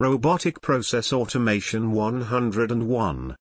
Robotic Process Automation 101